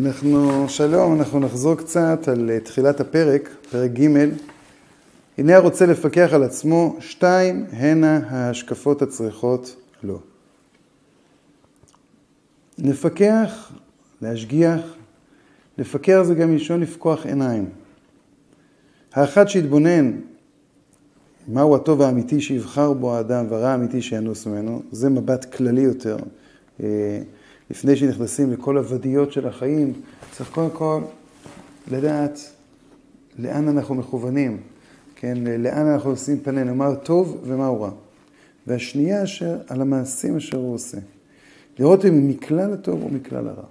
אנחנו, שלום, אנחנו נחזור קצת על אה, תחילת הפרק, פרק ג'. הנה הרוצה לפקח על עצמו, שתיים הנה ההשקפות הצריכות לו. לפקח, להשגיח, לפקח זה גם מלשון לפקוח עיניים. האחד שהתבונן מהו הטוב האמיתי שיבחר בו האדם והרע האמיתי שינוס ממנו, זה מבט כללי יותר. לפני שנכנסים לכל הוודיות של החיים, צריך קודם כל לדעת לאן אנחנו מכוונים, כן, לאן אנחנו עושים פנינו, מהו טוב ומהו רע. והשנייה אשר, על המעשים אשר הוא עושה. לראות אם מכלל הטוב או מכלל הרע.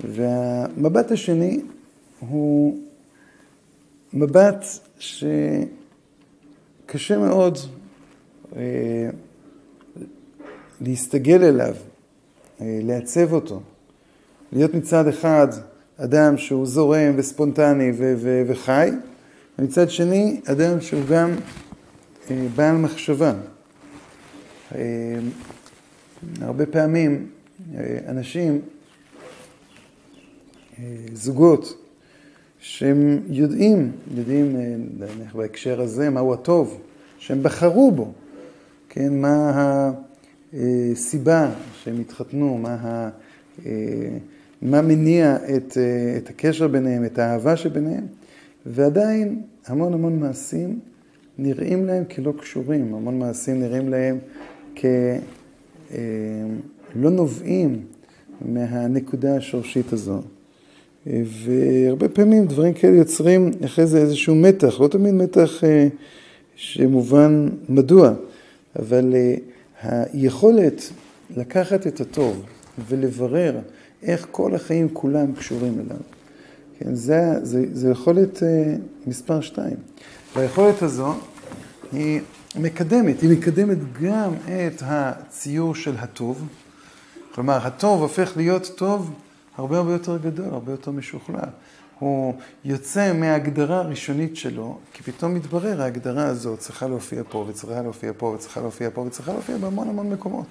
והמבט השני הוא מבט שקשה מאוד אה, להסתגל אליו, לעצב אותו. להיות מצד אחד אדם שהוא זורם וספונטני ו- ו- וחי, ומצד שני אדם שהוא גם אה, בעל מחשבה. אה, הרבה פעמים אנשים, זוגות, שהם יודעים, יודעים בהקשר הזה מהו הטוב, שהם בחרו בו, כן, מה הסיבה שהם התחתנו, מה, ה, מה מניע את, את הקשר ביניהם, את האהבה שביניהם, ועדיין המון המון מעשים נראים להם כלא קשורים, המון מעשים נראים להם כלא נובעים מהנקודה השורשית הזו. והרבה פעמים דברים כאלה יוצרים אחרי זה איזשהו מתח, לא תמיד מתח אה, שמובן מדוע, אבל אה, היכולת לקחת את הטוב ולברר איך כל החיים כולם קשורים אליו, כן, זה, זה, זה יכולת אה, מספר שתיים. והיכולת הזו היא מקדמת, היא מקדמת גם את הציור של הטוב, כלומר הטוב הופך להיות טוב הרבה הרבה יותר גדול, הרבה יותר משוכלל. הוא יוצא מההגדרה הראשונית שלו, כי פתאום מתברר ההגדרה הזאת צריכה להופיע פה, וצריכה להופיע פה, וצריכה להופיע פה, וצריכה להופיע בהמון המון מקומות.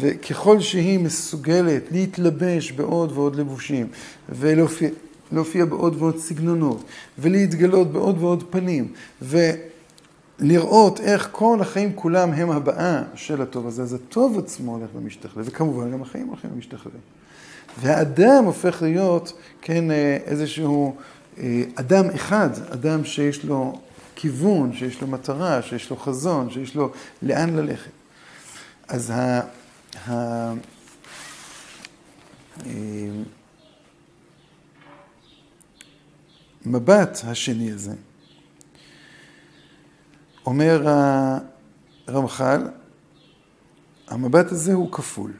וככל שהיא מסוגלת להתלבש בעוד ועוד לבושים, ולהופיע בעוד ועוד סגנונות, ולהתגלות בעוד ועוד פנים, ולראות איך כל החיים כולם הם הבאה של הטוב הזה, אז הטוב עצמו הולך ומשתכלל, וכמובן גם החיים הולכים ומשתכללים. והאדם הופך להיות, כן, אה, איזשהו אה, אדם אחד, אדם שיש לו כיוון, שיש לו מטרה, שיש לו חזון, שיש לו לאן ללכת. אז ה... ה... אה, המבט השני הזה, אומר הרמח"ל, המבט הזה הוא כפול.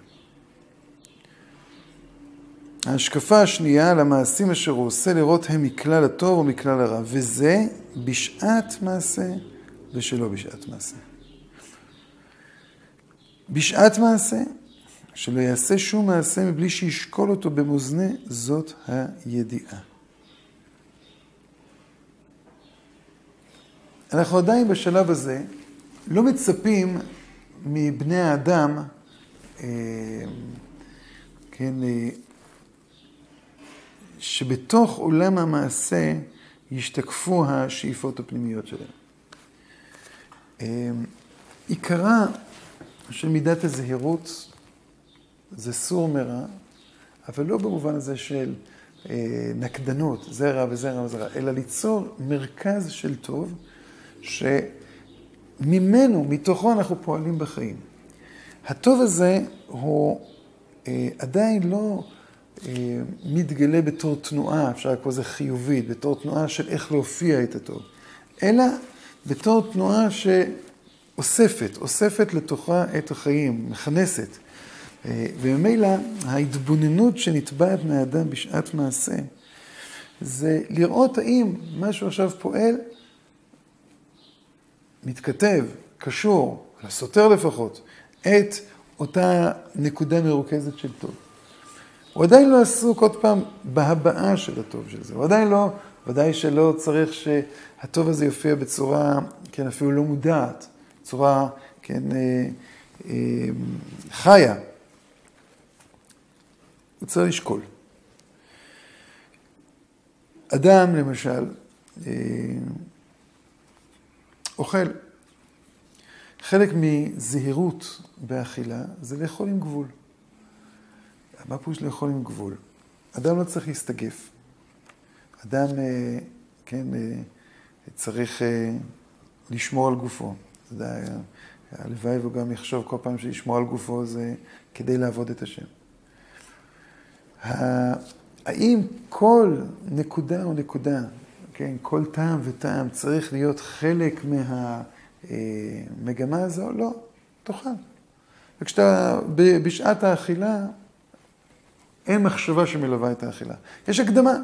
ההשקפה השנייה על המעשים אשר הוא עושה לראות הם מכלל הטוב או מכלל הרע, וזה בשעת מעשה ושלא בשעת מעשה. בשעת מעשה, שלא יעשה שום מעשה מבלי שישקול אותו במאזני, זאת הידיעה. אנחנו עדיין בשלב הזה לא מצפים מבני האדם, אה, כן, אה, שבתוך עולם המעשה ישתקפו השאיפות הפנימיות שלהם. אמ, עיקרה של מידת הזהירות זה סור מרע, אבל לא במובן הזה של אה, נקדנות, זה רע וזה רע וזה רע, אלא ליצור מרכז של טוב, שממנו, מתוכו אנחנו פועלים בחיים. הטוב הזה הוא אה, עדיין לא אה, מתגלה בתור תנועה, אפשר לקרוא לזה חיובית, בתור תנועה של איך להופיע את הטוב, אלא בתור תנועה שאוספת, אוספת לתוכה את החיים, מכנסת. אה, וממילא ההתבוננות שנתבעת מהאדם בשעת מעשה, זה לראות האם משהו עכשיו פועל, מתכתב, קשור, סותר לפחות, את אותה נקודה מרוכזת של טוב. הוא עדיין לא עסוק עוד פעם בהבעה של הטוב של זה. הוא עדיין לא, ודאי שלא צריך שהטוב הזה יופיע בצורה, כן, אפילו לא מודעת, בצורה, כן, אה, אה, חיה. הוא צריך לשקול. אדם, למשל, אה, אוכל. חלק מזהירות באכילה זה לאכול עם גבול. מה פירוש לאכול עם גבול? אדם לא צריך להסתגף. אדם, אה, כן, אה, צריך לשמור על גופו. הלוואי והוא גם יחשוב כל פעם שלשמור על גופו זה כדי לעבוד את השם. האם כל נקודה או נקודה, כן, כל טעם וטעם צריך להיות חלק מהמגמה הזו? לא, תאכל. וכשאתה בשעת האכילה, אין מחשבה שמלווה את האכילה. יש הקדמה.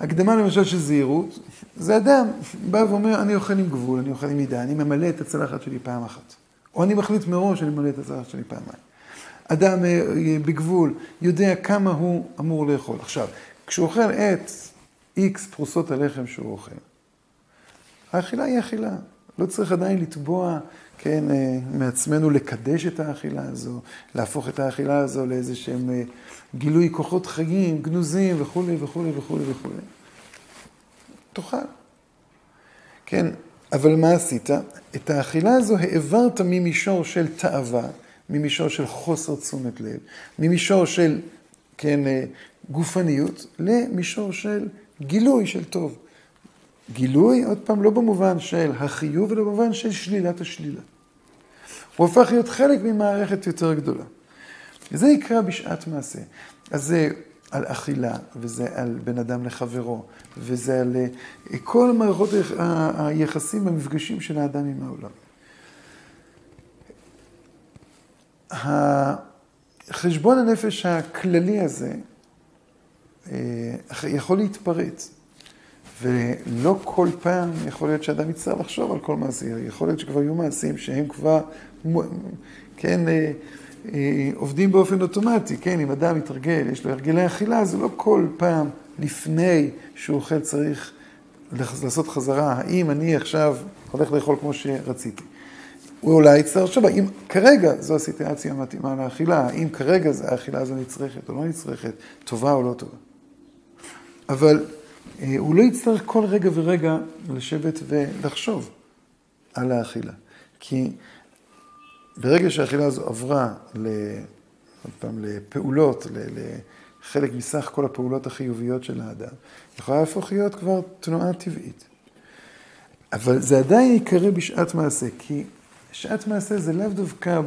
הקדמה למשל של זהירות, זה אדם בא ואומר, אני אוכל עם גבול, אני אוכל עם מידה, אני ממלא את הצלחת שלי פעם אחת. או אני מחליט מראש שאני ממלא את הצלחת שלי פעמיים. אדם אה, בגבול יודע כמה הוא אמור לאכול. עכשיו, כשהוא אוכל את איקס פרוסות הלחם שהוא אוכל, האכילה היא אכילה. לא צריך עדיין לתבוע, כן, אה, מעצמנו לקדש את האכילה הזו, להפוך את האכילה הזו לאיזה שהם אה, גילוי כוחות חיים, גנוזים וכולי וכולי וכולי וכולי. תאכל. כן, אבל מה עשית? את האכילה הזו העברת ממישור של תאווה, ממישור של חוסר תשומת לב, ממישור של, כן, אה, גופניות, למישור של גילוי של טוב. גילוי, עוד פעם, לא במובן של החיוב, אלא במובן של שלילת השלילה. הוא הופך להיות חלק ממערכת יותר גדולה. וזה יקרה בשעת מעשה. אז זה על אכילה, וזה על בין אדם לחברו, וזה על אה, כל מערכות היחסים, המפגשים של האדם עם העולם. חשבון הנפש הכללי הזה יכול להתפרץ, ולא כל פעם יכול להיות שאדם יצטרך לחשוב על כל מעשי, יכול להיות שכבר יהיו מעשים שהם כבר, כן, אה, אה, עובדים באופן אוטומטי, כן, אם אדם מתרגל, יש לו הרגלי אכילה, זה לא כל פעם לפני שהוא אוכל צריך לעשות חזרה, האם אני עכשיו הולך לאכול כמו שרציתי. הוא אולי יצטרך לחשוב, האם כרגע זו הסיטואציה המתאימה לאכילה, האם כרגע האכילה הזו נצרכת או לא נצרכת, טובה או לא טובה. אבל אה, הוא לא יצטרך כל רגע ורגע לשבת ולחשוב על האכילה. כי ברגע שהאכילה הזו עברה ל... עוד פעם, לפעולות, לחלק מסך כל הפעולות החיוביות של האדם, יכולה להפוך להיות כבר תנועה טבעית. אבל זה עדיין יקרה בשעת מעשה, כי שעת מעשה זה לאו דווקא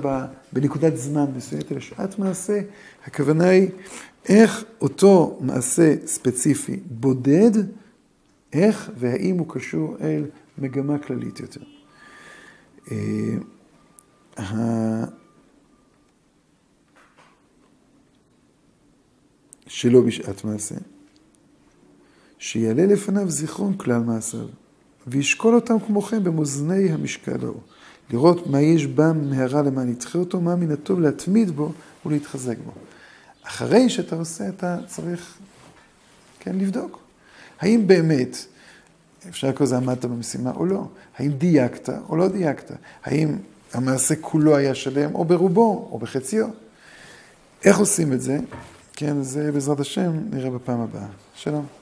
בנקודת זמן מסוימת, אלא שעת מעשה, הכוונה היא איך אותו מעשה ספציפי בודד, איך והאם הוא קשור אל מגמה כללית יותר. אה, שלא בשעת מעשה, שיעלה לפניו זיכרון כלל מעשיו, וישקול אותם כמו כן במאזני המשקל ההוא. לראות מה יש בם מהרה למען ידחה אותו, מה מן הטוב להתמיד בו ולהתחזק בו. אחרי שאתה עושה, אתה צריך, כן, לבדוק. האם באמת, אפשר לקרוא לזה עמדת במשימה או לא? האם דייקת או לא דייקת? האם המעשה כולו היה שלם, או ברובו, או בחציו? איך עושים את זה? כן, זה בעזרת השם נראה בפעם הבאה. שלום.